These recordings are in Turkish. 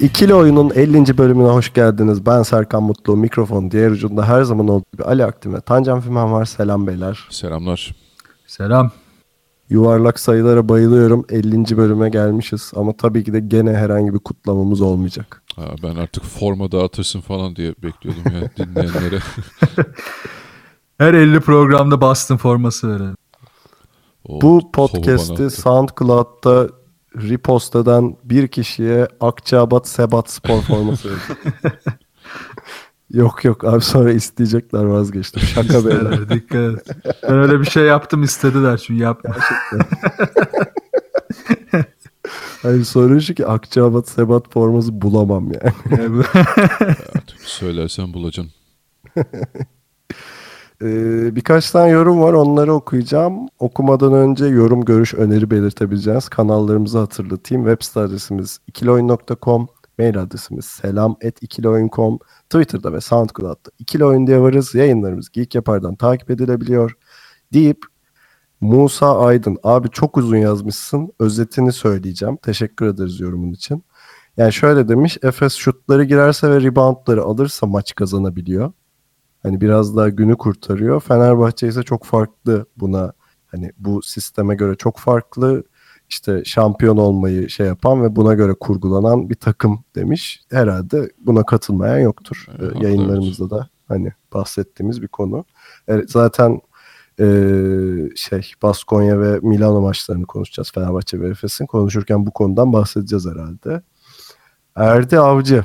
İkili Oyun'un 50. bölümüne hoş geldiniz. Ben Serkan Mutlu. Mikrofon diğer ucunda her zaman olduğu gibi Ali Aktin ve Tancan Fümen var. Selam beyler. Selamlar. Selam. Yuvarlak sayılara bayılıyorum. 50. bölüme gelmişiz. Ama tabii ki de gene herhangi bir kutlamamız olmayacak. Ha, ben artık forma dağıtırsın falan diye bekliyordum ya dinleyenlere. Her 50 programda Boston forması verelim. O Bu podcast'i. SoundCloud'da repost eden bir kişiye Akçabat Sebat spor forması yok yok abi sonra isteyecekler vazgeçtim. Şaka beyler. Dikkat et. Ben öyle bir şey yaptım istediler çünkü yapma. Hayır sorun şu ki Akçabat Sebat forması bulamam yani. Artık söylersen bulacaksın. Ee, birkaç tane yorum var onları okuyacağım. Okumadan önce yorum, görüş, öneri belirtebileceğiniz kanallarımızı hatırlatayım. Web site adresimiz ikiloyun.com, mail adresimiz selam.ikiloyun.com, Twitter'da ve SoundCloud'da ikili oyun diye varız. Yayınlarımız Geek Yapar'dan takip edilebiliyor. Deyip Musa Aydın, abi çok uzun yazmışsın, özetini söyleyeceğim. Teşekkür ederiz yorumun için. Yani şöyle demiş, Efes şutları girerse ve reboundları alırsa maç kazanabiliyor. Hani biraz daha günü kurtarıyor. Fenerbahçe ise çok farklı buna hani bu sisteme göre çok farklı işte şampiyon olmayı şey yapan ve buna göre kurgulanan bir takım demiş. Herhalde buna katılmayan yoktur. Evet, Ee, Yayınlarımızda da hani bahsettiğimiz bir konu. Evet, zaten ee, şey Baskonya ve Milano maçlarını konuşacağız. Fenerbahçe ve Efes'in konuşurken bu konudan bahsedeceğiz herhalde. Erdi Avcı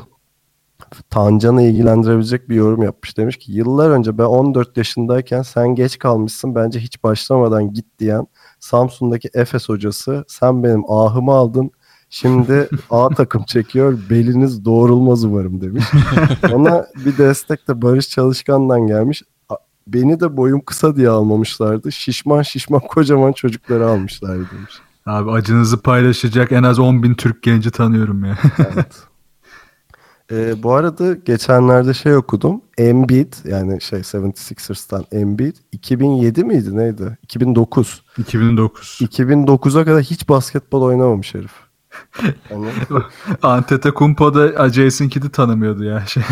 Tancan'ı ilgilendirebilecek bir yorum yapmış. Demiş ki yıllar önce ben 14 yaşındayken sen geç kalmışsın bence hiç başlamadan git diyen Samsun'daki Efes hocası sen benim ahımı aldın şimdi A takım çekiyor beliniz doğrulmaz umarım demiş. Ona bir destek de Barış Çalışkan'dan gelmiş. Beni de boyum kısa diye almamışlardı. Şişman şişman kocaman çocukları almışlardı demiş. Abi acınızı paylaşacak en az 10 bin Türk genci tanıyorum ya. Evet. Ee, bu arada geçenlerde şey okudum. Embiid yani şey 76ers'tan Embiid 2007 miydi neydi? 2009. 2009. 2009'a kadar hiç basketbol oynamamış herif. Yani, Antetokounmpo da Jason Kidd'i tanımıyordu ya. Şey.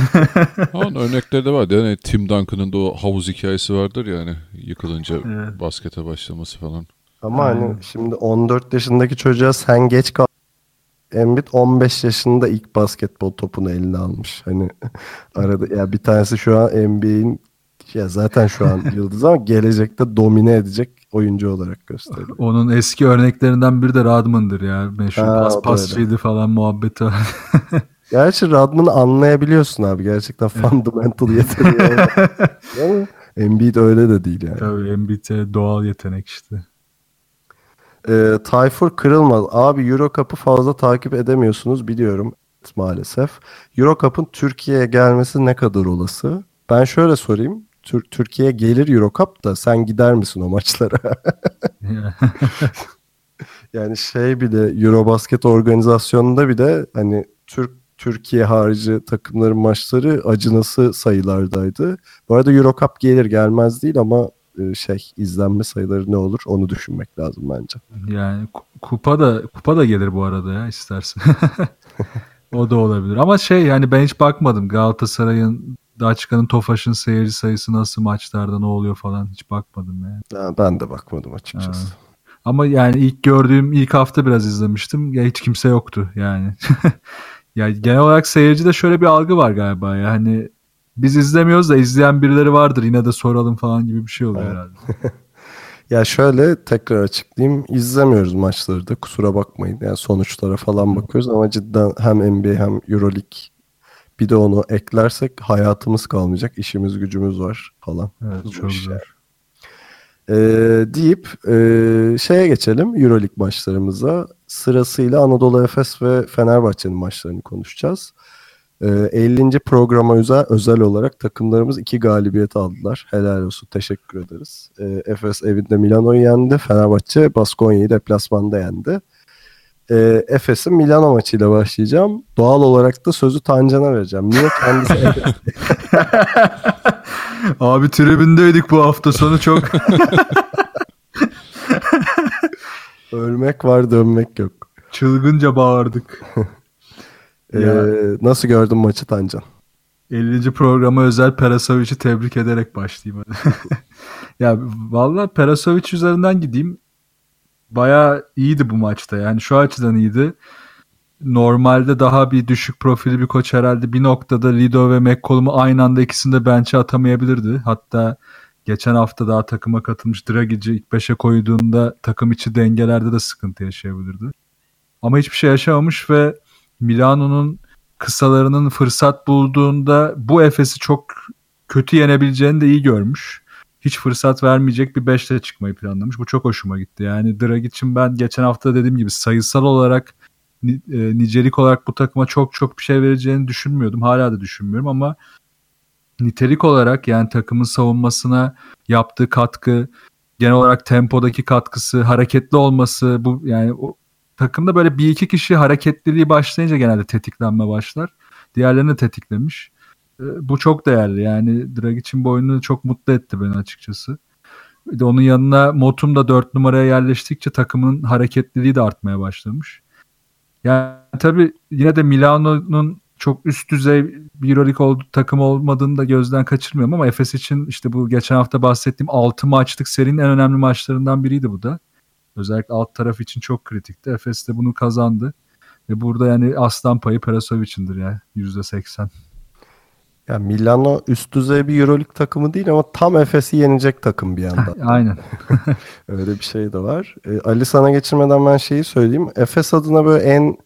Ama örnekleri de var. Yani Tim Duncan'ın da o havuz hikayesi vardır yani yıkılınca Evet. baskete başlaması falan. ama hani şimdi 14 yaşındaki çocuğa sen geç kal Embiid 15 yaşında ilk basketbol topunu eline almış. Hani arada ya bir tanesi şu an NBA'in ya zaten şu an yıldız ama gelecekte domine edecek oyuncu olarak gösteriyor. Onun eski örneklerinden biri de Radman'dır ya. Meşhur Ha, pas pasçıydı falan muhabbeti. Gerçi Radman'ı anlayabiliyorsun abi. Gerçekten fundamental yeteneği. Ama Embiid öyle de değil yani. Tabii Embiid doğal yetenek işte. Ee, Tayfur Kırılmaz. Abi Euro Cup'ı fazla takip edemiyorsunuz biliyorum maalesef. Euro Cup'ın Türkiye'ye gelmesi ne kadar olası? Ben şöyle sorayım. Tür- Türkiye'ye gelir Euro Cup da sen gider misin o maçlara? yani şey bir de Eurobasket organizasyonunda bir de hani Türk Türkiye harici takımların maçları acınası sayılardaydı. Bu arada Euro Cup gelir gelmez değil ama e, şey izlenme sayıları ne olur onu düşünmek lazım bence. Yani ku- kupa da kupa da gelir bu arada ya istersen. o da olabilir. Ama şey yani ben hiç bakmadım Galatasaray'ın Daçka'nın Tofaş'ın seyirci sayısı nasıl maçlarda ne oluyor falan hiç bakmadım yani. Ya ben de bakmadım açıkçası. Ama yani ilk gördüğüm ilk hafta biraz izlemiştim. Ya hiç kimse yoktu yani. ya genel olarak seyircide şöyle bir algı var galiba ya hani biz izlemiyoruz da izleyen birileri vardır yine de soralım falan gibi bir şey oluyor Evet. herhalde. Ya şöyle tekrar açıklayayım. İzlemiyoruz maçları da kusura bakmayın. Yani sonuçlara falan bakıyoruz ama cidden hem NBA hem Euroleague bir de onu eklersek hayatımız kalmayacak. işimiz gücümüz var falan. Evet çok zor. Ee, deyip e, şeye geçelim Euroleague maçlarımıza. Sırasıyla Anadolu Efes ve Fenerbahçe'nin maçlarını konuşacağız. Ee, 50. programa özel, özel olarak takımlarımız iki galibiyet aldılar. Helal olsun. Teşekkür ederiz. Ee, Efes evinde Milano'yu yendi. Fenerbahçe Baskonya'yı deplasmanda yendi. Ee, Efes'in Milano maçıyla başlayacağım. Doğal olarak da sözü Tancan'a vereceğim. Niye kendisi? Abi tribündeydik bu hafta sonu çok. Ölmek var dönmek yok. Çılgınca bağırdık. Ee, nasıl gördün maçı Tancan? 50. programa özel Perasovic'i tebrik ederek başlayayım. ya valla Perasovic üzerinden gideyim. Bayağı iyiydi bu maçta. Yani şu açıdan iyiydi. Normalde daha bir düşük profili bir koç herhalde bir noktada Lido ve McCollum'u aynı anda ikisini de bench'e atamayabilirdi. Hatta geçen hafta daha takıma katılmış Dragic'i ilk 5'e koyduğunda takım içi dengelerde de sıkıntı yaşayabilirdi. Ama hiçbir şey yaşamamış ve Milano'nun kısalarının fırsat bulduğunda bu Efes'i çok kötü yenebileceğini de iyi görmüş. Hiç fırsat vermeyecek bir 5'le çıkmayı planlamış. Bu çok hoşuma gitti. Yani Dragic'in ben geçen hafta dediğim gibi sayısal olarak e, nicelik olarak bu takıma çok çok bir şey vereceğini düşünmüyordum. Hala da düşünmüyorum ama nitelik olarak yani takımın savunmasına yaptığı katkı, genel olarak tempodaki katkısı, hareketli olması bu yani o takımda böyle bir iki kişi hareketliliği başlayınca genelde tetiklenme başlar. Diğerlerini tetiklemiş. E, Bu çok değerli. Yani Dragic'in boyunu çok mutlu etti beni açıkçası. Bir de onun yanına Motum da 4 numaraya yerleştikçe takımın hareketliliği de artmaya başlamış. Yani tabii yine de Milano'nun çok üst düzey bir Euroleague oldu, takım olmadığını da gözden kaçırmıyorum ama Efes için işte bu geçen hafta bahsettiğim 6 maçlık serinin en önemli maçlarından biriydi bu da. Özellikle alt taraf için çok kritikti. Efes de bunu kazandı. Ve burada yani aslan payı Perasovic'indir ya. %80. Ya Milano üst düzey bir Euroleague takımı değil ama tam Efes'i yenecek takım bir yandan. Aynen. Öyle bir şey de var. Ee, Ali sana geçirmeden ben şeyi söyleyeyim. Efes adına böyle en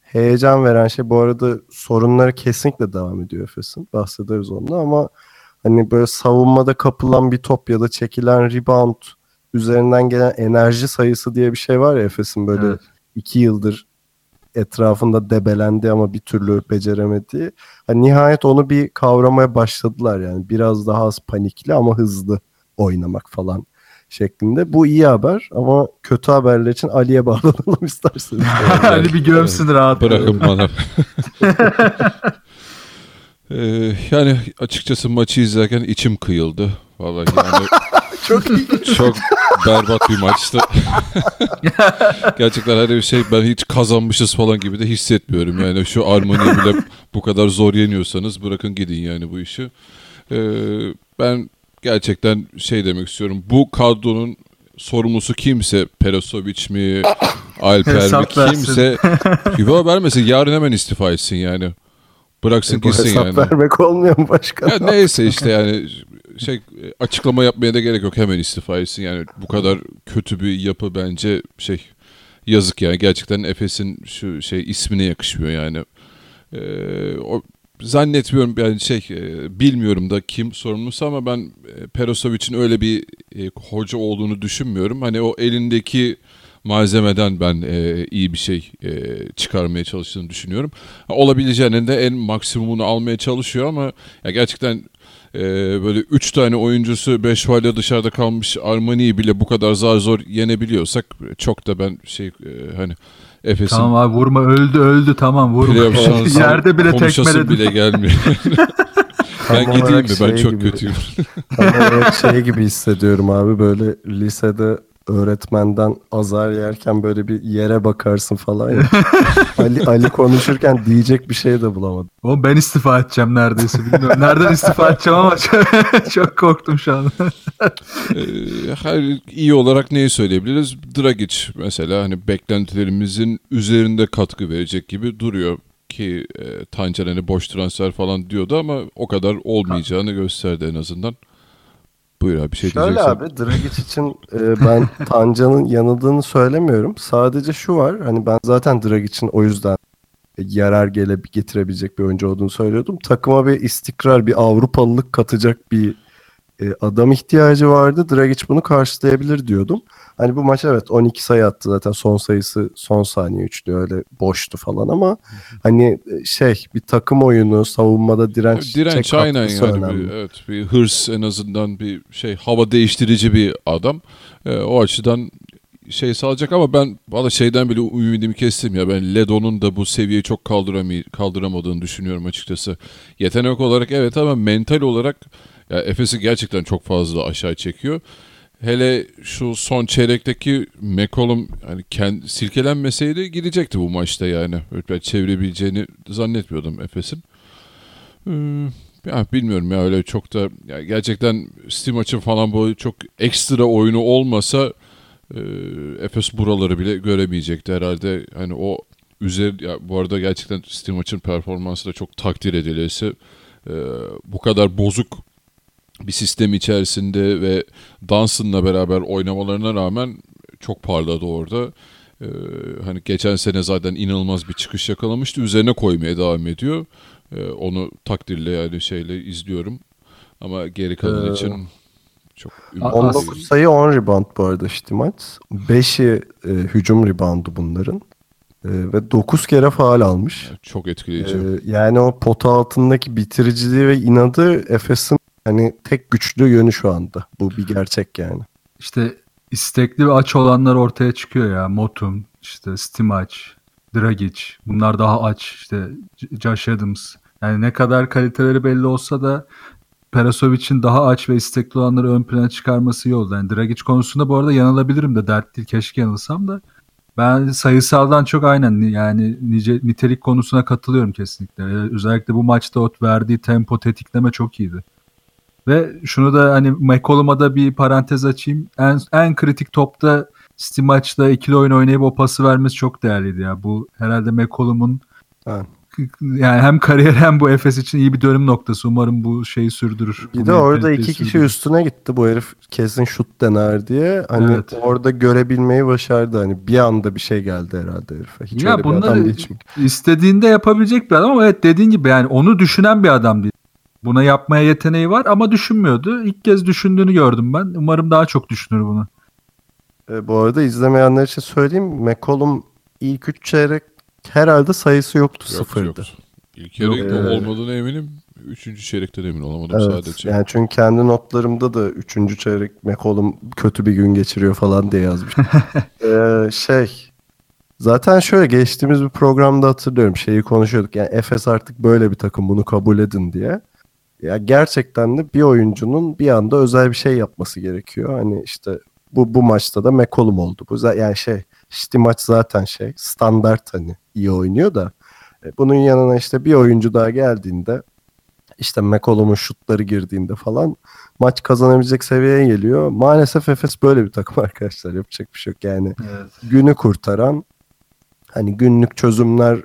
heyecan veren şey bu arada sorunları kesinlikle devam ediyor Efes'in. Bahsederiz onunla ama hani böyle savunmada kapılan bir top ya da çekilen rebound üzerinden gelen enerji sayısı diye bir şey var ya Efes'in böyle Evet. iki yıldır etrafında debelendi ama bir türlü beceremediği. Hani nihayet onu bir kavramaya başladılar yani. Biraz daha az panikli ama hızlı oynamak falan şeklinde. Bu iyi haber ama kötü haberler için Ali'ye bağlanalım isterseniz. Ali bir gömsün rahat. Bırakın bana. Ee, yani açıkçası maçı izlerken içim kıyıldı. Vallahi yani Çok iyi. çok berbat bir maçtı. Gerçekten hani bir şey ben hiç kazanmışız falan gibi de hissetmiyorum. Yani şu Armani'yi bile bu kadar zor yeniyorsanız bırakın gidin yani bu işi. Ee, ben gerçekten şey demek istiyorum. Bu kadronun sorumlusu kimse Perasovic mi Alper mi kimse Yuva vermesin yarın hemen istifa etsin yani. Bıraksın Bu gitsin hesap yani. vermek olmuyor mu başkan? Ya neyse işte yani şey açıklama yapmaya da gerek yok hemen istifa etsin yani bu kadar kötü bir yapı bence şey yazık yani gerçekten Efes'in şu şey ismine yakışmıyor yani. Ee, o, zannetmiyorum yani şey e, bilmiyorum da kim sorumlusu ama ben e, Perosovic'in öyle bir e, hoca olduğunu düşünmüyorum. Hani o elindeki malzemeden ben e, iyi bir şey e, çıkarmaya çalıştığını düşünüyorum. Olabileceğinin de en maksimumunu almaya çalışıyor ama ya gerçekten e, böyle 3 tane oyuncusu 5 faille dışarıda kalmış Armani'yi bile bu kadar zar zor yenebiliyorsak çok da ben şey e, hani Efes'in Tamam abi vurma öldü öldü tamam vurma. Yerde bile konuşası tekmeledi. bile gelmiyor. ben gideyim mi? Ben şey çok gibi. kötüyüm. Tam olarak şey gibi hissediyorum abi böyle lisede öğretmenden azar yerken böyle bir yere bakarsın falan ya. Ali, Ali konuşurken diyecek bir şey de bulamadım. Oğlum ben istifa edeceğim neredeyse bilmiyorum. Nereden istifa edeceğim ama çok, korktum şu an. Ee, hayır, iyi olarak neyi söyleyebiliriz? Dragic mesela hani beklentilerimizin üzerinde katkı verecek gibi duruyor ki e, Tancan hani boş transfer falan diyordu ama o kadar olmayacağını gösterdi en azından. Buyur abi bir şey Şöyle diyeceksen. abi Dragic için e, ben Tancan'ın yanıldığını söylemiyorum. Sadece şu var hani ben zaten Dragic'in o yüzden yarar gele getirebilecek bir oyuncu olduğunu söylüyordum. Takıma bir istikrar, bir Avrupalılık katacak bir e, adam ihtiyacı vardı. Dragic bunu karşılayabilir diyordum. Hani bu maç evet 12 sayı attı zaten son sayısı son saniye üçlü öyle boştu falan ama hani e, şey bir takım oyunu savunmada direnç Direnç aynen yani. önemli. Bir, evet bir hırs en azından bir şey hava değiştirici bir adam. Ee, o açıdan şey sağlayacak ama ben valla şeyden bile ümidimi kestim ya. Ben Ledo'nun da bu seviyeyi çok kaldıramay kaldıramadığını düşünüyorum açıkçası. Yetenek olarak evet ama mental olarak ya Efes'i gerçekten çok fazla aşağı çekiyor. Hele şu son çeyrekteki McCollum hani kend, silkelenmeseydi gidecekti bu maçta yani. Öyle çevirebileceğini zannetmiyordum Efes'in. Ee, ya bilmiyorum ya öyle çok da ya gerçekten Steam maçın falan bu çok ekstra oyunu olmasa e, Efes buraları bile göremeyecekti herhalde. Hani o üzeri ya bu arada gerçekten Steam maçın performansı da çok takdir edilesi. E, bu kadar bozuk bir sistem içerisinde ve Danson'la beraber oynamalarına rağmen çok parladı orada. Ee, hani geçen sene zaten inanılmaz bir çıkış yakalamıştı. Üzerine koymaya devam ediyor. Ee, onu takdirle yani şeyle izliyorum. Ama geri kalan Ee, için çok A- 19 sayı 10 rebound bu arada Stimac. 5'i e, hücum reboundu bunların. E, ve 9 kere faal almış. çok etkileyici. E, yani o pota altındaki bitiriciliği ve inadı Efes'in hani tek güçlü yönü şu anda. Bu bir gerçek yani. İşte istekli ve aç olanlar ortaya çıkıyor ya. Motum, işte Stimac, Dragic. Bunlar daha aç. İşte Josh Adams. Yani ne kadar kaliteleri belli olsa da Perasovic'in daha aç ve istekli olanları ön plana çıkarması iyi oldu. Yani Dragic konusunda bu arada yanılabilirim de dert değil. Keşke yanılsam da. Ben sayısaldan çok aynen yani nice, nitelik konusuna katılıyorum kesinlikle. Ee, Özellikle bu maçta o verdiği tempo tetikleme çok iyiydi. Ve şunu da hani McCollum'a da bir parantez açayım. En, en kritik topta Steam maçta ikili oyun oynayıp o pası vermesi çok değerliydi ya. Bu herhalde McCollum'un Evet. Yani hem kariyer hem bu Efes için iyi bir dönüm noktası. Umarım bu şeyi sürdürür. Bir de orada iki kişi sürdürür. üstüne gitti. Bu herif kesin şut dener diye. Hani Evet. orada görebilmeyi başardı. Hani bir anda bir şey geldi herhalde herife. Hiç Ya bunları-. İstediğinde yapabilecek bir adam ama evet dediğin gibi yani onu düşünen bir adam değil. Buna yapmaya yeteneği var ama düşünmüyordu. İlk kez düşündüğünü gördüm ben. Umarım daha çok düşünür bunu. E, bu arada izlemeyenler için söyleyeyim. McCollum ilk üç çeyrek herhalde sayısı yoktu. Yok, sıfırdı. yok. İlk çeyrekte Yok. olmadığına eminim. Üçüncü çeyrekte de emin olamadım Evet. sadece. Yani çünkü kendi notlarımda da üçüncü çeyrek McCollum kötü bir gün geçiriyor falan diye yazmış. Ee, şey zaten şöyle geçtiğimiz bir programda hatırlıyorum şeyi konuşuyorduk. Yani Efes artık böyle bir takım bunu kabul edin diye. Ya gerçekten de bir oyuncunun bir anda özel bir şey yapması gerekiyor. Hani işte bu bu maçta da McCollum oldu. Bu yani şey işte maç zaten şey standart hani iyi oynuyor da e, bunun yanına işte bir oyuncu daha geldiğinde işte McCollum'un şutları girdiğinde falan maç kazanabilecek seviyeye geliyor. Maalesef Efes böyle bir takım arkadaşlar. Yapacak bir şey yok. Yani Evet. günü kurtaran hani günlük çözümler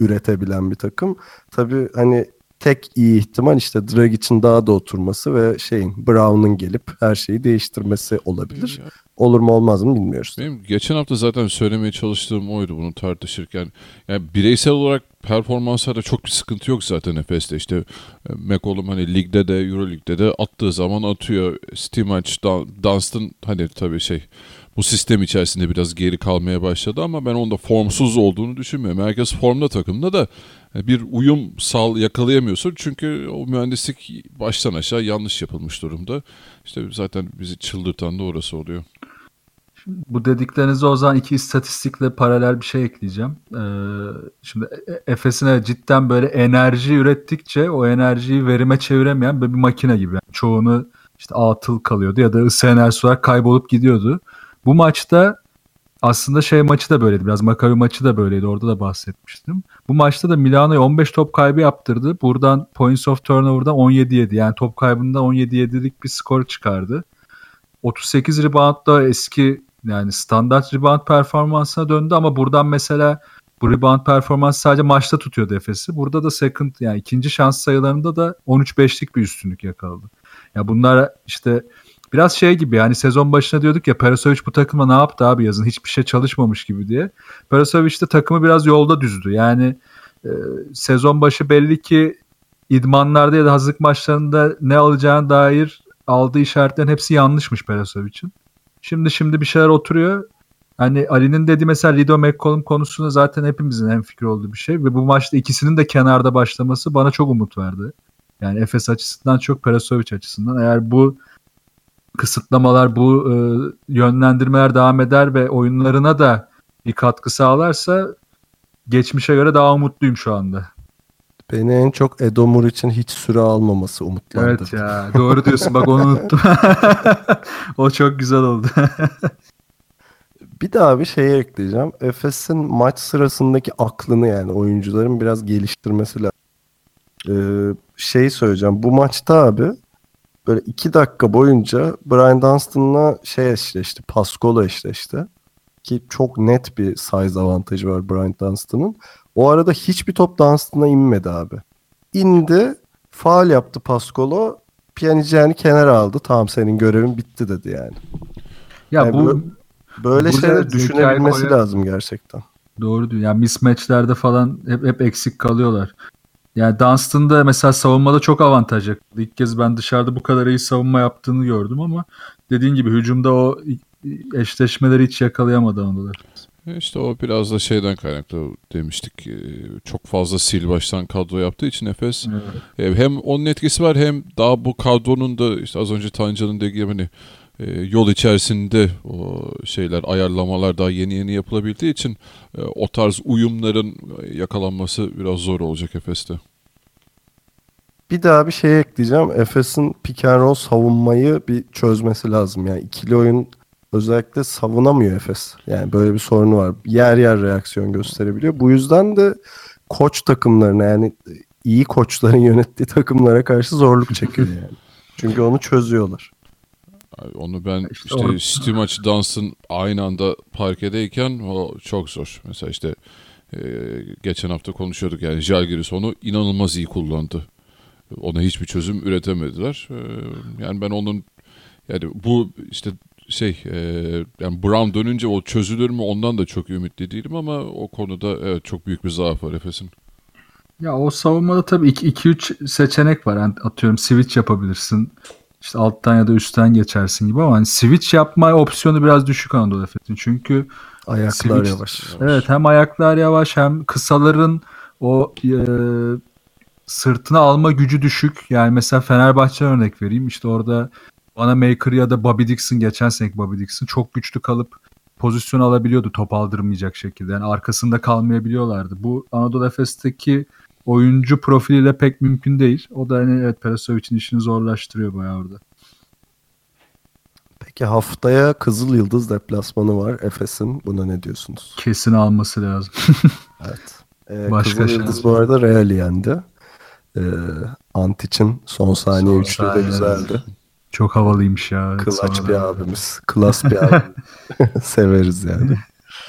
üretebilen bir takım. Tabii hani tek iyi ihtimal işte Dragic'in daha da oturması ve şeyin Brown'un gelip her şeyi değiştirmesi olabilir. Olur mu olmaz mı bilmiyoruz. Benim geçen hafta zaten söylemeye çalıştığım oydu bunu tartışırken. Yani bireysel olarak performanslarda çok bir sıkıntı yok zaten Efes'te. İşte e, McCollum hani ligde de Euroleague'de de attığı zaman atıyor. Stimac, Dan- Dunstan hani tabii şey bu sistem içerisinde biraz geri kalmaya başladı ama ben onda formsuz olduğunu düşünmüyorum. Herkes formda takımda da e, bir uyum sal yakalayamıyorsun. Çünkü o mühendislik baştan aşağı yanlış yapılmış durumda. İşte zaten bizi çıldırtan da orası oluyor. Bu dediklerinize o zaman iki istatistikle paralel bir şey ekleyeceğim. Ee, şimdi E- Efes'in evet cidden böyle enerji ürettikçe o enerjiyi verime çeviremeyen bir makine gibi. Yani çoğunu işte atıl kalıyordu ya da ısı enerjisi olarak kaybolup gidiyordu. Bu maçta aslında şey maçı da böyleydi. Biraz Maccabi maçı da böyleydi. Orada da bahsetmiştim. Bu maçta da Milano'ya 15 top kaybı yaptırdı. Buradan points of turnover'dan 17-7. Yani top kaybından 17-7'lik bir skor çıkardı. 38 rebound da eski yani standart rebound performansına döndü ama buradan mesela bu rebound performansı sadece maçta tutuyordu Efes'i. Burada da second yani ikinci şans sayılarında da 13-5'lik bir üstünlük yakaladı. Ya bunlar işte biraz şey gibi yani sezon başına diyorduk ya Perasovic bu takıma ne yaptı abi yazın hiçbir şey çalışmamış gibi diye. Perasovic de takımı biraz yolda düzdü. Yani e, sezon başı belli ki idmanlarda ya da hazırlık maçlarında ne alacağına dair aldığı işaretlerin hepsi yanlışmış Perasovic'in. Şimdi şimdi bir şeyler oturuyor. Hani Ali'nin dediği mesela Lido McCollum konusunda zaten hepimizin en fikir olduğu bir şey. Ve bu maçta ikisinin de kenarda başlaması bana çok umut verdi. Yani Efes açısından çok Perasovic açısından. Eğer bu kısıtlamalar, bu e, yönlendirmeler devam eder ve oyunlarına da bir katkı sağlarsa geçmişe göre daha umutluyum şu anda. Beni en çok Edomur için hiç süre almaması umutlandırdı. Evet ya doğru diyorsun bak onu unuttum. o çok güzel oldu. Bir daha bir şeye ekleyeceğim. Efes'in maç sırasındaki aklını yani oyuncuların biraz geliştirmesi lazım. Ee, şey söyleyeceğim. Bu maçta abi böyle iki dakika boyunca Brian Dunstan'la şey eşleşti. Pascola eşleşti. Ki çok net bir size avantajı var Brian Dunstan'ın. O arada hiçbir top Dunstan'a inmedi abi. İndi, faal yaptı Pascolo. Pjanic'i kenara aldı. Tamam senin görevin bitti dedi yani. Ya Yani bu böyle- şeyler düşünebilmesi koyan- lazım gerçekten. Doğru diyor. Yani mismatchlerde falan hep, hep eksik kalıyorlar. Yani Dunstan'da mesela savunmada çok avantaj yakaladı. İlk kez ben dışarıda bu kadar iyi savunma yaptığını gördüm ama dediğin gibi hücumda o eşleşmeleri hiç yakalayamadı Anadolu. İşte o biraz da şeyden kaynaklı demiştik. e, Çok fazla sil baştan kadro yaptığı için Efes. E, Hem onun etkisi var hem daha bu kadronun da işte az önce Tancan'ın dediği gibi hani e, yol içerisinde o şeyler ayarlamalar daha yeni yeni yapılabildiği için e, o tarz uyumların e, yakalanması biraz zor olacak Efes'te. Bir daha bir şey ekleyeceğim. Efes'in pick and roll savunmayı bir çözmesi lazım. Yani ikili oyun özellikle savunamıyor Efes. Yani böyle bir sorunu var. Yer yer reaksiyon gösterebiliyor. Bu yüzden de koç takımlarına yani iyi koçların yönettiği takımlara karşı zorluk çekiyor yani. Çünkü onu çözüyorlar. Ay, Onu ben İşte işte, işte maçı dansın aynı anda parkedeyken o çok zor. Mesela işte e, geçen hafta konuşuyorduk yani Jalgiris onu inanılmaz iyi kullandı. Ona hiçbir çözüm üretemediler. E, yani ben onun yani bu işte şey e, yani Brown dönünce o çözülür mü ondan da çok ümitli değilim ama o konuda evet çok büyük bir zaaf var Efes'in. Ya o savunmada tabii 2-3 seçenek var. Yani atıyorum switch yapabilirsin. İşte alttan ya da üstten geçersin gibi ama hani switch yapma opsiyonu biraz düşük Anadolu Efes'in. Çünkü Ayaklar Switch- yavaş. Evet hem ayaklar yavaş hem kısaların o e, sırtına alma gücü düşük. Yani mesela Fenerbahçe örnek vereyim. İşte orada Wanamaker ya da Bobby Dixon geçen seneki Bobby Dixon çok güçlü kalıp pozisyon alabiliyordu top aldırmayacak şekilde. Yani arkasında kalmayabiliyorlardı. Bu Anadolu Efes'teki oyuncu profiliyle pek mümkün değil. O da hani evet Perasovic'in işini zorlaştırıyor bayağı orada. Peki haftaya Kızıl Yıldız deplasmanı var Efes'in. Buna ne diyorsunuz? Kesin alması lazım. Evet. Ee, Başka Kızıl şans Yıldız bu arada Real'i yendi. Ee, Antic'in son saniye Son üçlü de güzeldi. çok havalıymış ya. Kılaç bir abimiz. Klas bir abimiz. Severiz yani.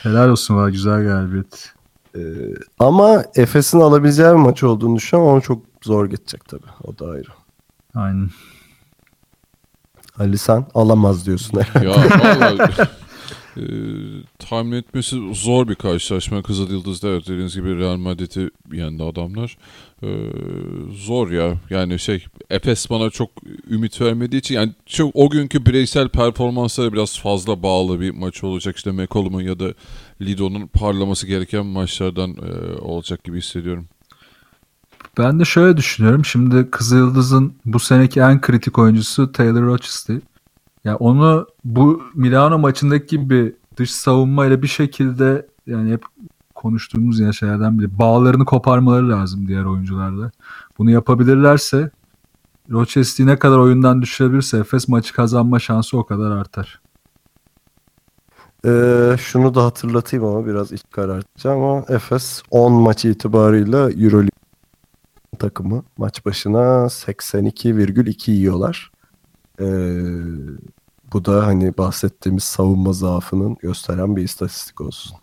Helal olsun valla güzel galibiyet. Ee, ama Efes'in alabileceği bir maç olduğunu düşünüyorum ama çok zor geçecek tabii. O da ayrı. Aynen. Ali sen alamaz diyorsun. Ya vallahi e, tahmin etmesi zor bir karşılaşma. Kızıl Yıldız'da evet dediğiniz gibi Real Madrid'i yendi adamlar. E, zor ya. Yani şey Efes bana çok ümit vermediği için yani çok o günkü bireysel performanslara biraz fazla bağlı bir maç olacak. İşte McCollum'un ya da Lido'nun parlaması gereken maçlardan e, olacak gibi hissediyorum. Ben de şöyle düşünüyorum. Şimdi Kızıldız'ın bu seneki en kritik oyuncusu Taylor Rochester. Ya onu bu Milano maçındaki gibi dış savunmayla bir şekilde yani hep konuştuğumuz ya şeylerden biri bağlarını koparmaları lazım diğer oyuncularla. Bunu yapabilirlerse Rochester'i ne kadar oyundan düşürebilirse Efes maçı kazanma şansı o kadar artar. Ee, şunu da hatırlatayım ama biraz ilk karartacağım ama Efes 10 maç itibarıyla Euroleague takımı maç başına 82,2 yiyorlar. Ee, bu da hani bahsettiğimiz savunma zaafının gösteren bir istatistik olsun.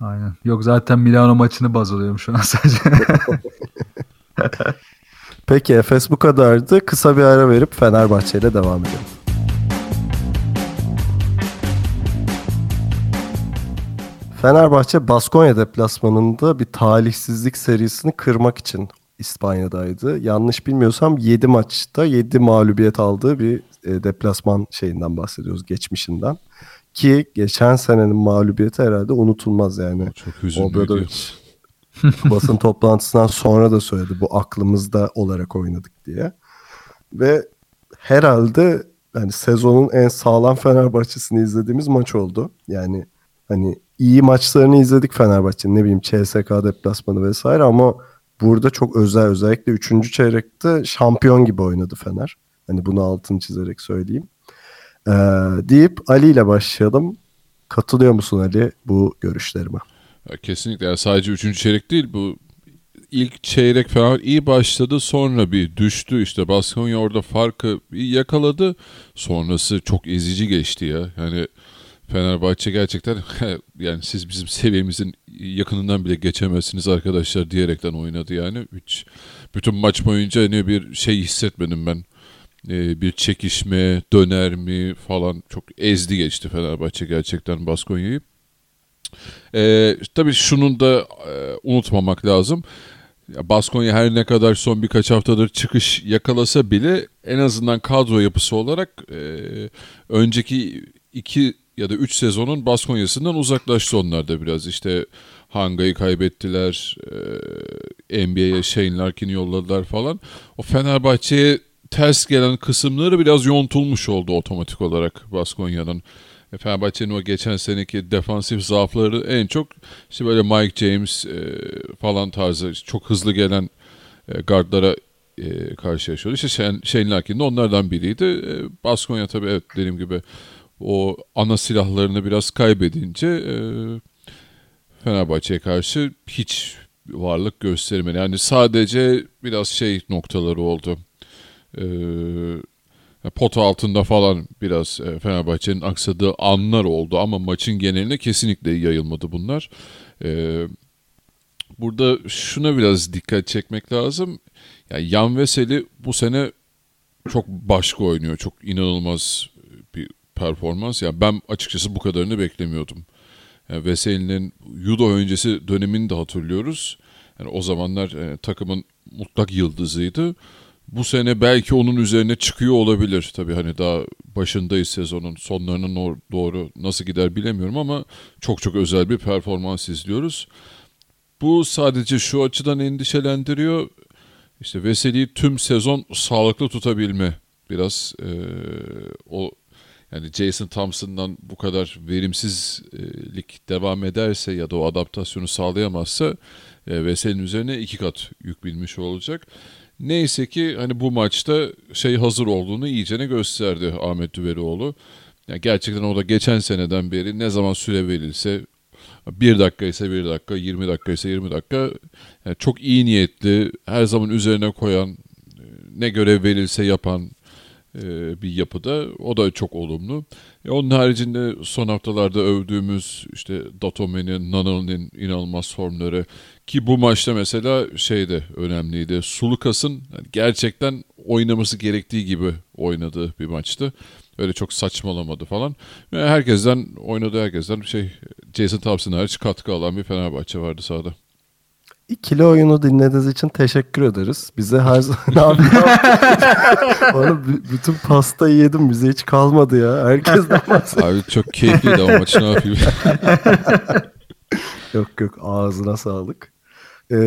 Aynen. Yok zaten Milano maçını baz alıyorum şu an sadece. Peki Efes bu kadardı. Kısa bir ara verip Fenerbahçe ile devam edelim. Fenerbahçe Baskonya deplasmanında bir talihsizlik serisini kırmak için İspanya'daydı. Yanlış bilmiyorsam 7 maçta 7 mağlubiyet aldığı bir e, deplasman şeyinden bahsediyoruz geçmişinden. Ki geçen senenin mağlubiyeti herhalde unutulmaz yani. Çok. Obradovic basın toplantısından sonra da söyledi bu aklımızda olarak oynadık diye. Ve herhalde yani sezonun en sağlam Fenerbahçe'sini izlediğimiz maç oldu. Yani hani iyi maçlarını izledik Fenerbahçe'nin ne bileyim CSK deplasmanı vesaire ama burada çok özel özellikle 3. çeyrekte şampiyon gibi oynadı Fener. Hani bunu altını çizerek söyleyeyim. Ee, deyip Ali ile başlayalım. Katılıyor musun Ali bu görüşlerime? Ya kesinlikle yani sadece 3. çeyrek değil bu ilk çeyrek falan iyi başladı sonra bir düştü işte Baskonya orada farkı bir yakaladı sonrası çok ezici geçti ya yani Fenerbahçe gerçekten yani siz bizim seviyemizin yakınından bile geçemezsiniz arkadaşlar diyerekten oynadı yani. Hiç bütün maç boyunca ne bir şey hissetmedim ben. Ee, bir çekişme döner mi falan çok ezdi geçti Fenerbahçe gerçekten Baskonya'yı. Ee, tabii şunun da e, unutmamak lazım. Ya Baskonya her ne kadar son birkaç haftadır çıkış yakalasa bile en azından kadro yapısı olarak e, önceki iki ya da üç sezonun Baskonya'sından uzaklaştı onlar da biraz. İşte Hanga'yı kaybettiler, e, NBA'ye Shane Larkin'i yolladılar falan. O Fenerbahçe'ye ters gelen kısımları biraz yontulmuş oldu otomatik olarak Baskonya'nın. E, Fenerbahçe'nin o geçen seneki defansif zaafları en çok işte böyle Mike James e, falan tarzı çok hızlı gelen e, guardlara e, karşılaşıyordu. İşte Shane, Shane Larkin de onlardan biriydi. E, Baskonya tabii evet dediğim gibi o ana silahlarını biraz kaybedince e, Fenerbahçe'ye karşı hiç varlık göstermedi. Yani sadece biraz şey noktaları oldu. Eee pot altında falan biraz e, Fenerbahçe'nin aksadığı anlar oldu ama maçın geneline kesinlikle yayılmadı bunlar. Ee, burada şuna biraz dikkat çekmek lazım. Yani Yan Veseli bu sene çok başka oynuyor. Çok inanılmaz performans. Yani ben açıkçası bu kadarını beklemiyordum. Yani Veseli'nin Judo öncesi dönemini de hatırlıyoruz. Yani o zamanlar e, takımın mutlak yıldızıydı. Bu sene belki onun üzerine çıkıyor olabilir. Tabii hani daha başındayız sezonun sonlarına doğru nasıl gider bilemiyorum ama çok çok özel bir performans izliyoruz. Bu sadece şu açıdan endişelendiriyor. İşte Veseli'yi tüm sezon sağlıklı tutabilme. Biraz e, o yani Jason Thompson'dan bu kadar verimsizlik devam ederse ya da o adaptasyonu sağlayamazsa e, Veseli'nin üzerine iki kat yük binmiş olacak. Neyse ki hani bu maçta şey hazır olduğunu iyicene gösterdi Ahmet Düverioğlu. Yani gerçekten o da geçen seneden beri ne zaman süre verilse bir dakika ise bir dakika, 20 dakika ise 20 dakika yani çok iyi niyetli, her zaman üzerine koyan, ne görev verilse yapan e, bir yapıda. O da çok olumlu. E onun haricinde son haftalarda övdüğümüz işte Datome'nin, Nanal'ın inanılmaz formları ki bu maçta mesela şey de önemliydi. Sulukas'ın gerçekten oynaması gerektiği gibi oynadığı bir maçtı. Öyle çok saçmalamadı falan. Ve herkesten oynadığı herkesten şey Jason Thompson hariç katkı alan bir Fenerbahçe vardı sahada. İkili oyunu dinlediğiniz için teşekkür ederiz. Bize her zaman Oğlum bütün pastayı yedim bize hiç kalmadı ya. Herkesten bahsediyor. Abi çok keyifliydi ama maç ne yapayım. yok yok ağzına sağlık. Ee,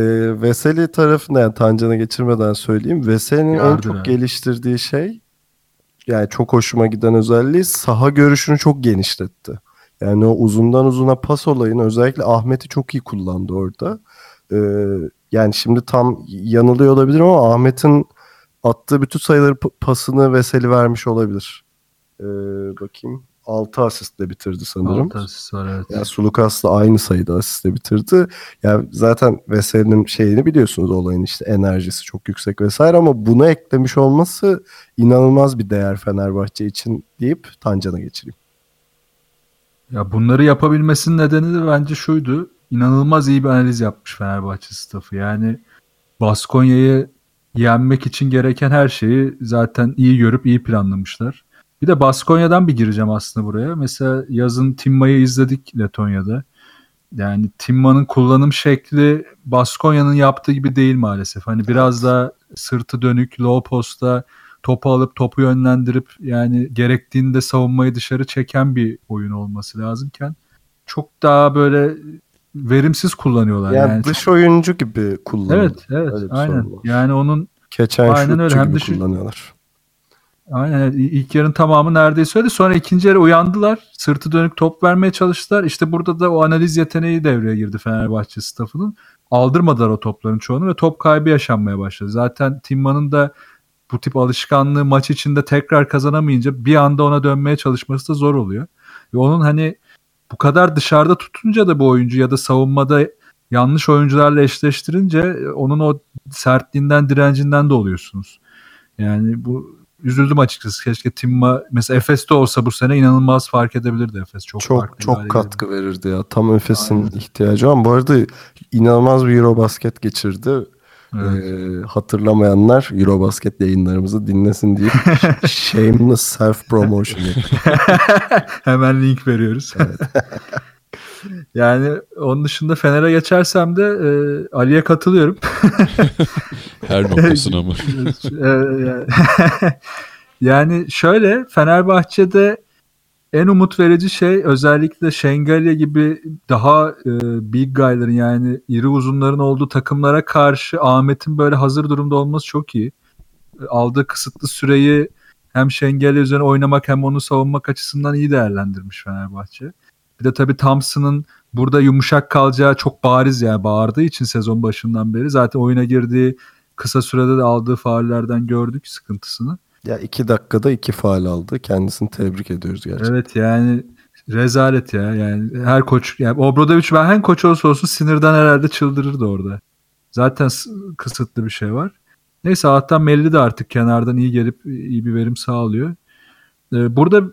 Veseli tarafında yani Tancan'a geçirmeden söyleyeyim. Veseli'nin en çok abi. geliştirdiği şey yani çok hoşuma giden özelliği saha görüşünü çok genişletti. Yani o uzundan uzuna pas olayını özellikle Ahmet'i çok iyi kullandı orada. Ee, yani şimdi tam yanılıyor olabilirim ama Ahmet'in attığı bütün sayıları pasını Veseli vermiş olabilir. Ee, bakayım. 6 asistle bitirdi sanırım. 6 asist var evet. Yani Sulukas'la aynı sayıda asistle bitirdi. Yani zaten Veseli'nin şeyini biliyorsunuz olayın işte enerjisi çok yüksek vesaire ama buna eklemiş olması inanılmaz bir değer Fenerbahçe için deyip Tancan'a geçireyim. Ya bunları yapabilmesinin nedeni de bence şuydu. İnanılmaz iyi bir analiz yapmış Fenerbahçe staffı. Yani Baskonya'yı yenmek için gereken her şeyi zaten iyi görüp iyi planlamışlar. Bir de Baskonya'dan bir gireceğim aslında buraya. Mesela yazın Timma'yı izledik Letonya'da. yani Timma'nın kullanım şekli Baskonya'nın yaptığı gibi değil maalesef. Hani biraz da sırtı dönük, low posta topu alıp topu yönlendirip yani gerektiğinde savunmayı dışarı çeken bir oyun olması lazımken çok daha böyle verimsiz kullanıyorlar. Yani, Yani, dış oyuncu gibi kullanıyor. Evet, evet, aynen. Yani onun Keçen Aynen öyle. Hem gibi şu- kullanıyorlar. Aynen ilk yarın tamamı neredeyse öyle. Sonra ikinci yarı uyandılar. Sırtı dönük top vermeye çalıştılar. İşte burada da o analiz yeteneği devreye girdi Fenerbahçe staffının. Aldırmadılar o topların çoğunu ve top kaybı yaşanmaya başladı. Zaten Timma'nın da bu tip alışkanlığı maç içinde tekrar kazanamayınca bir anda ona dönmeye çalışması da zor oluyor. Ve onun hani bu kadar dışarıda tutunca da bu oyuncu ya da savunmada yanlış oyuncularla eşleştirince e, onun o sertliğinden, direncinden de oluyorsunuz. Yani bu üzüldüm açıkçası. Keşke Timma mesela Efes'te olsa bu sene inanılmaz fark edebilirdi Efes. Çok Çok çok katkı verirdi ya. Tam Efes'in ihtiyacı var. Bu arada inanılmaz bir Eurobasket geçirdi. Evet. Ee, hatırlamayanlar Eurobasket yayınlarımızı dinlesin deyip shameless self promotion. Hemen link veriyoruz. yani onun dışında Fener'e geçersem de e, Ali'ye katılıyorum. Her noktasına mı? Yani- yani şöyle Fenerbahçe'de en umut verici şey özellikle Şengalya gibi daha e, big guy'ların yani iri uzunların olduğu takımlara karşı Ahmet'in böyle hazır durumda olması çok iyi. E, Aldığı kısıtlı süreyi hem Şengalya üzerine oynamak hem onu savunmak açısından iyi değerlendirmiş Fenerbahçe. Bir de tabii Thompson'ın burada yumuşak kalacağı çok bariz yani bağırdığı için sezon başından beri zaten oyuna girdiği kısa sürede de aldığı faullerden gördük sıkıntısını. Ya iki dakikada iki faal aldı. Kendisini tebrik ediyoruz gerçekten. Evet yani rezalet ya. Yani her koç yani Obradoviç ben hem koç olsa olsun sinirden herhalde çıldırırdı orada. Zaten kısıtlı bir şey var. Neyse Allah'tan Melli de artık kenardan iyi gelip iyi bir verim sağlıyor. Ee, burada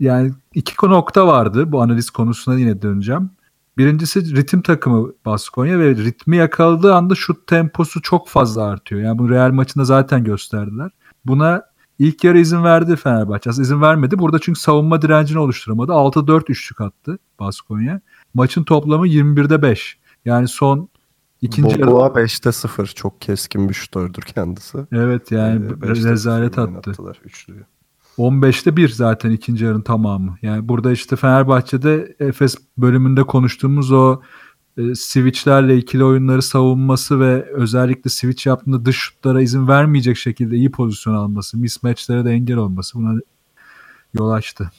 yani iki nokta vardı bu analiz konusuna yine döneceğim. Birincisi ritim takımı Baskonya ve ritmi yakaladığı anda şut temposu çok fazla artıyor. Yani bu Real maçında zaten gösterdiler. Buna ilk yarı izin verdi Fenerbahçe. Aslında izin vermedi. Burada çünkü savunma direncini oluşturamadı. 6-4 üçlük attı Baskonya. Maçın toplamı 21'de 5. Yani son ikinci yarı Boboa 5'te 0. Çok keskin bir şutördür kendisi. Evet yani Ee, rezalet attı. oynattılar üçlüyü. 15'te 1 zaten ikinci yarının tamamı. Yani burada işte Fenerbahçe'de Efes bölümünde konuştuğumuz o e, switchlerle ikili oyunları savunması ve özellikle switch yaptığında dış şutlara izin vermeyecek şekilde iyi pozisyon alması, mismatchlere de engel olması buna yol açtı.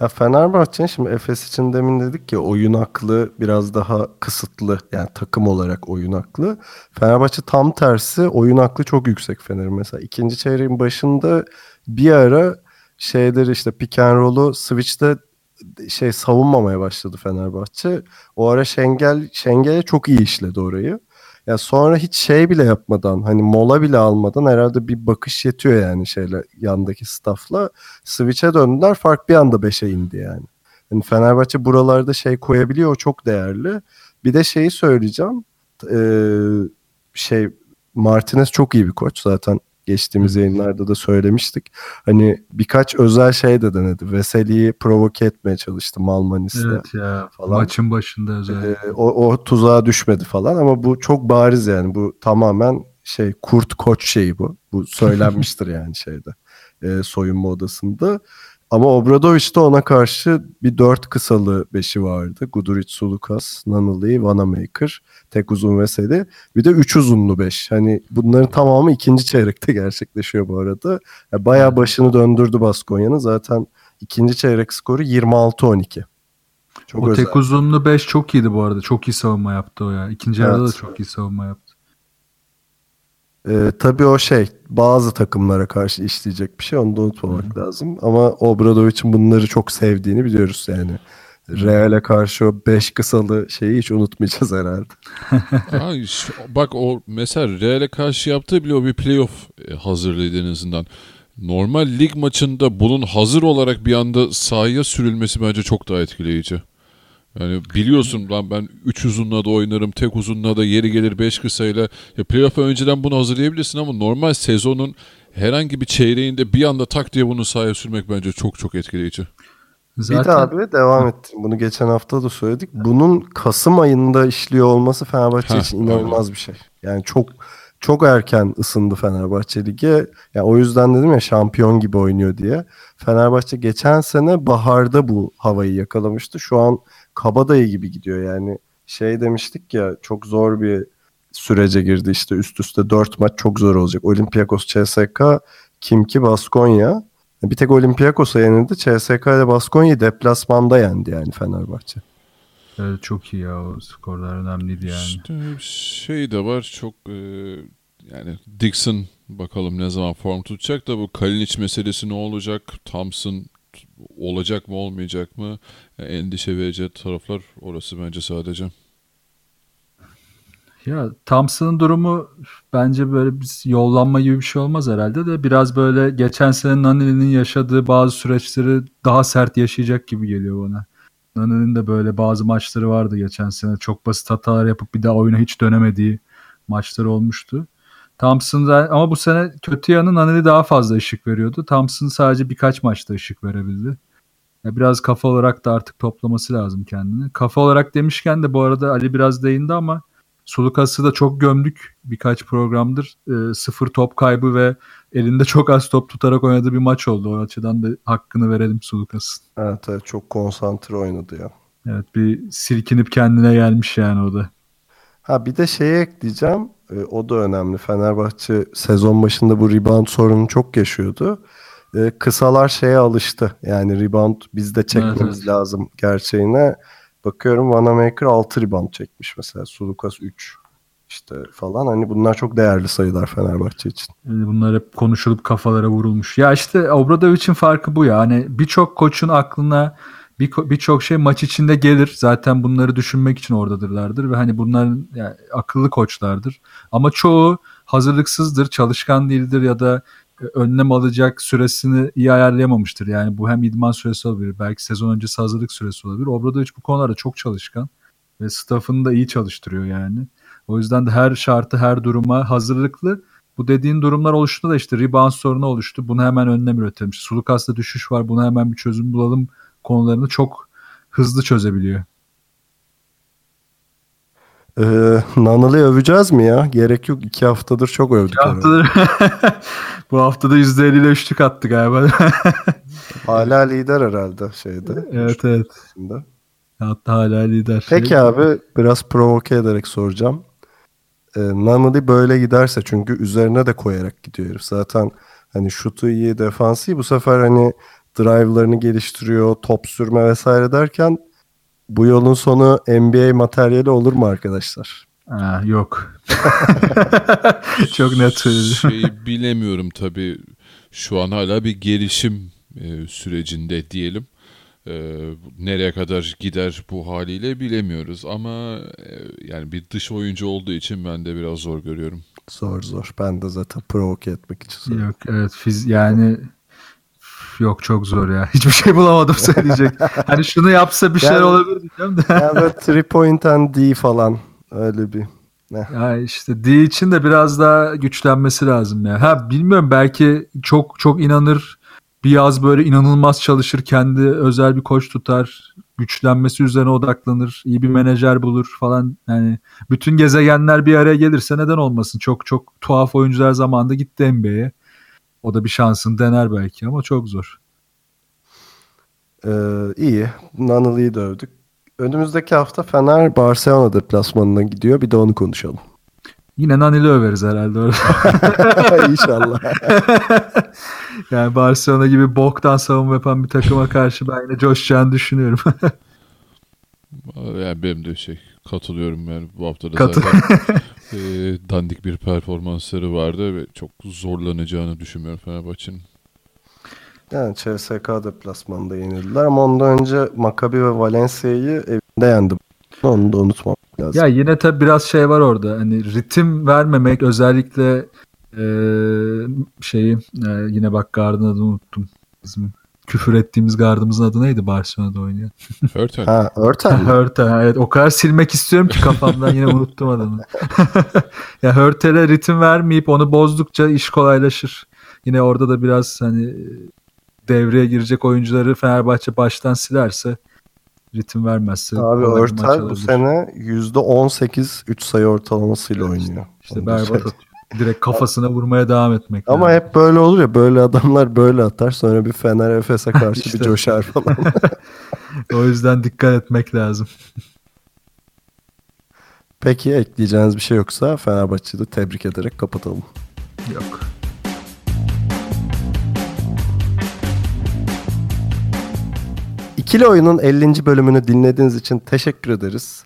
Ya Fenerbahçe'nin şimdi Efes için demin dedik ki oyun aklı biraz daha kısıtlı. Yani takım olarak oyun aklı. Fenerbahçe tam tersi oyun aklı çok yüksek Fener'in. Mesela ikinci çeyreğin başında bir ara şeyleri işte pick and roll'u switch'te şey savunmamaya başladı Fenerbahçe. O ara Şengel Şengel'e çok iyi işledi orayı. Ya sonra hiç şey bile yapmadan hani mola bile almadan herhalde bir bakış yetiyor yani şeyle yandaki staffla. Switch'e döndüler fark bir anda 5'e indi yani. Yani Fenerbahçe buralarda şey koyabiliyor o çok değerli. Bir de şeyi söyleyeceğim. Ee, şey Martinez çok iyi bir koç zaten geçtiğimiz yayınlarda da söylemiştik. Hani birkaç özel şey de denedi. Veseli'yi provoke etmeye çalıştı Malmanis'le. Evet ya falan. maçın başında özellikle. Ee, o, o tuzağa düşmedi falan ama bu çok bariz yani. Bu tamamen şey kurt koç şeyi bu. Bu söylenmiştir yani şeyde. e, soyunma odasında. Ama Obradoviç de ona karşı bir dört kısalı beşi vardı. Guduric, Sulukas, Nanali, Vanamaker, tek uzun Veseli. Bir de üç uzunlu beş. Hani bunların tamamı ikinci çeyrekte gerçekleşiyor bu arada. Ya bayağı başını döndürdü Baskonya'nın. Zaten ikinci çeyrek skoru 26-12. Çok o özel. tek uzunlu 5 çok iyiydi bu arada. Çok iyi savunma yaptı o ya. İkinci yarıda da Evet. çok iyi savunma yaptı. Ee, tabii o şey bazı takımlara karşı işleyecek bir şey onu da unutmamak lazım. Ama Obradovic'in bunları çok sevdiğini biliyoruz yani. Real'e karşı o 5 kısalı şeyi hiç unutmayacağız herhalde. Ay, şu- bak o mesela Real'e karşı yaptığı bile o bir playoff e, hazırlığıydı en azından. Normal lig maçında bunun hazır olarak bir anda sahaya sürülmesi bence çok daha etkileyici. Yani biliyorsun lan ben 3 uzunla da oynarım, tek uzunla da yeri gelir 5 kısayla. Ya playoff'a önceden bunu hazırlayabilirsin ama normal sezonun herhangi bir çeyreğinde bir anda tak diye bunu sahaya sürmek bence çok çok etkileyici. Bir de abi devam ettim. Bunu geçen hafta da söyledik. Bunun Kasım ayında işliyor olması Fenerbahçe Heh, için inanılmaz bir şey. Yani çok çok erken ısındı Fenerbahçe lige. Yani o yüzden dedim ya şampiyon gibi oynuyor diye. Fenerbahçe geçen sene baharda bu havayı yakalamıştı. Şu an kabadayı gibi gidiyor. Yani şey demiştik ya çok zor bir sürece girdi işte üst üste 4 maç çok zor olacak. Olympiakos, CSK, Kimki, Baskonya. Bir tek Olympiakos'a yenildi. CSK ile Baskonya'yı deplasmanda yendi yani Fenerbahçe. Evet, çok iyi ya o skorlar önemliydi yani. İşte şey de var çok e, yani Dixon bakalım ne zaman form tutacak da bu Kalinic meselesi ne olacak? Thompson olacak mı olmayacak mı? Endişe verici taraflar orası bence sadece. Ya Thompson'ın durumu bence böyle bir yollanma gibi bir şey olmaz herhalde de biraz böyle geçen sene Nani'nin yaşadığı bazı süreçleri daha sert yaşayacak gibi geliyor bana. Nani'nin de böyle bazı maçları vardı geçen sene. Çok basit hatalar yapıp bir daha oyuna hiç dönemediği maçları olmuştu. Thompson'da ama bu sene kötü yanı Nani daha fazla ışık veriyordu. Thompson sadece birkaç maçta ışık verebildi. Ya biraz kafa olarak da artık toplaması lazım kendini. Kafa olarak demişken de bu arada Ali biraz değindi ama Sulukas'ı da çok gömdük birkaç programdır. E, sıfır top kaybı ve elinde çok az top tutarak oynadığı bir maç oldu. O açıdan da hakkını verelim Sulukas'ın. Evet, evet çok konsantre oynadı ya. Evet bir silkinip kendine gelmiş yani o da. Ha bir de şeyi ekleyeceğim. E, o da önemli. Fenerbahçe sezon başında bu rebound sorunu çok yaşıyordu. E, kısalar şeye alıştı. Yani rebound bizde çekmemiz Evet, evet. lazım gerçeğine. Bakıyorum Vanamaker 6 rebound çekmiş mesela. Sulukas 3 işte falan. Hani bunlar çok değerli sayılar Fenerbahçe için. Bunlar hep konuşulup kafalara vurulmuş. Ya işte Obradovic'in farkı bu ya. Hani birçok koçun aklına bir- birçok şey maç içinde gelir. Zaten bunları düşünmek için oradadırlardır ve hani bunların yani akıllı koçlardır. Ama çoğu hazırlıksızdır, çalışkan değildir ya da e, önlem alacak süresini iyi ayarlayamamıştır. Yani bu hem idman süresi olabilir, belki sezon öncesi hazırlık süresi olabilir. Obradovic bu konularda çok çalışkan ve staffını da iyi çalıştırıyor yani. O yüzden de her şartı, her duruma hazırlıklı. Bu dediğin durumlar oluştu da işte rebound sorunu oluştu. Bunu hemen önlem üretilmiş. Sulukas'ta düşüş var. Buna hemen bir çözüm bulalım konularını çok hızlı çözebiliyor. Ee, Nanalı'yı öveceğiz mi ya? Gerek yok. iki haftadır çok övdük. Herhalde. haftada, bu haftada %50 ile üçlük attı galiba. Hala lider herhalde şeyde. evet evet. Üçlüsünde. Hatta hala lider. Peki abi biraz provoke ederek soracağım. Ee, Nanalı böyle giderse çünkü üzerine de koyarak gidiyor herif. Zaten hani şutu iyi, defansı iyi. Bu sefer hani drive'larını geliştiriyor, top sürme vesaire derken bu yolun sonu NBA materyali olur mu arkadaşlar? Ha, yok. çok net söyledim. Şeyi bilemiyorum tabii. Şu an hala bir gelişim e, sürecinde diyelim. E, nereye kadar gider bu haliyle bilemiyoruz ama e, yani bir dış oyuncu olduğu için ben de biraz zor görüyorum. Zor zor. Ben de zaten provoke etmek için. Yok evet fiz yani yok çok zor ya. Hiçbir şey bulamadım söyleyecek. hani şunu yapsa bir şeyler Yani- olabilir diyeceğim de. Yani böyle three point and D falan öyle bir. Ya işte D için de biraz daha güçlenmesi lazım ya. Ha bilmiyorum belki çok çok inanır bir yaz böyle inanılmaz çalışır kendi özel bir koç tutar güçlenmesi üzerine odaklanır iyi bir menajer bulur falan yani bütün gezegenler bir araya gelirse neden olmasın çok çok tuhaf oyuncular zamanında gitti NBA'ye o da bir şansını dener belki ama çok zor. Ee, iyi. Nanalı'yı dövdük. Önümüzdeki hafta Fener Barcelona deplasmanına gidiyor. Bir de onu konuşalım. Yine Nanil'i överiz herhalde orada. İnşallah. yani Barcelona gibi boktan savunma yapan bir takıma karşı ben yine coşacağını düşünüyorum. Yani benim de şey katılıyorum yani bu hafta da Katı- zaten e, dandik bir performansları vardı ve çok zorlanacağını düşünmüyorum Fenerbahçe'nin. Yani CSK deplasmanında yenildiler ama ondan önce Maccabi ve Valencia'yı evinde yendi. Onu da unutmam lazım. Ya yine tabi biraz şey var orada. Hani ritim vermemek özellikle eee, şeyi e, yine bak gardın adını unuttum. Bizim küfür ettiğimiz gardımızın adı neydi Barcelona'da oynayan? Hörtel. Ha, Örtel mi? Hörtel. Evet o kadar silmek istiyorum ki kafamdan yine unuttum adını. ya Hörtel'e ritim vermeyip onu bozdukça iş kolaylaşır. Yine orada da biraz hani devreye girecek oyuncuları Fenerbahçe baştan silerse ritim vermezse Abi Örtel bu sene %18 3 sayı ortalamasıyla oynuyor. işte da berbat atıyor. Direkt kafasına vurmaya devam etmek Ama lazım. hep böyle olur ya böyle adamlar böyle atar sonra bir Fener Efes'e karşı İşte. bir coşar falan. O yüzden dikkat etmek lazım. Peki ekleyeceğiniz bir şey yoksa Fenerbahçe'yi de tebrik ederek kapatalım. Yok. İkili Oyun'un 50. bölümünü dinlediğiniz için teşekkür ederiz.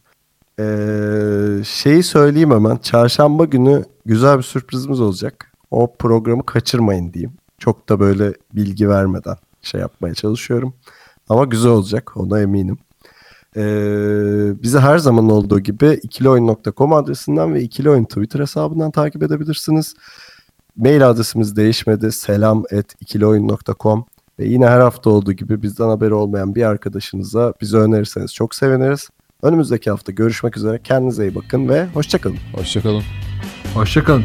Ee, şeyi söyleyeyim hemen. Çarşamba günü güzel bir sürprizimiz olacak. O programı kaçırmayın diyeyim. Çok da böyle bilgi vermeden şey yapmaya çalışıyorum. Ama güzel olacak ona eminim. Ee, bizi her zaman olduğu gibi ikilioyun.com adresinden ve ikili oyun Twitter hesabından takip edebilirsiniz. Mail adresimiz değişmedi. Selam et ikilioyun.com ve yine her hafta olduğu gibi bizden haberi olmayan bir arkadaşınıza bizi önerirseniz çok seviniriz. Önümüzdeki hafta görüşmek üzere. Kendinize iyi bakın ve hoşçakalın. Hoşçakalın. Hoşçakalın.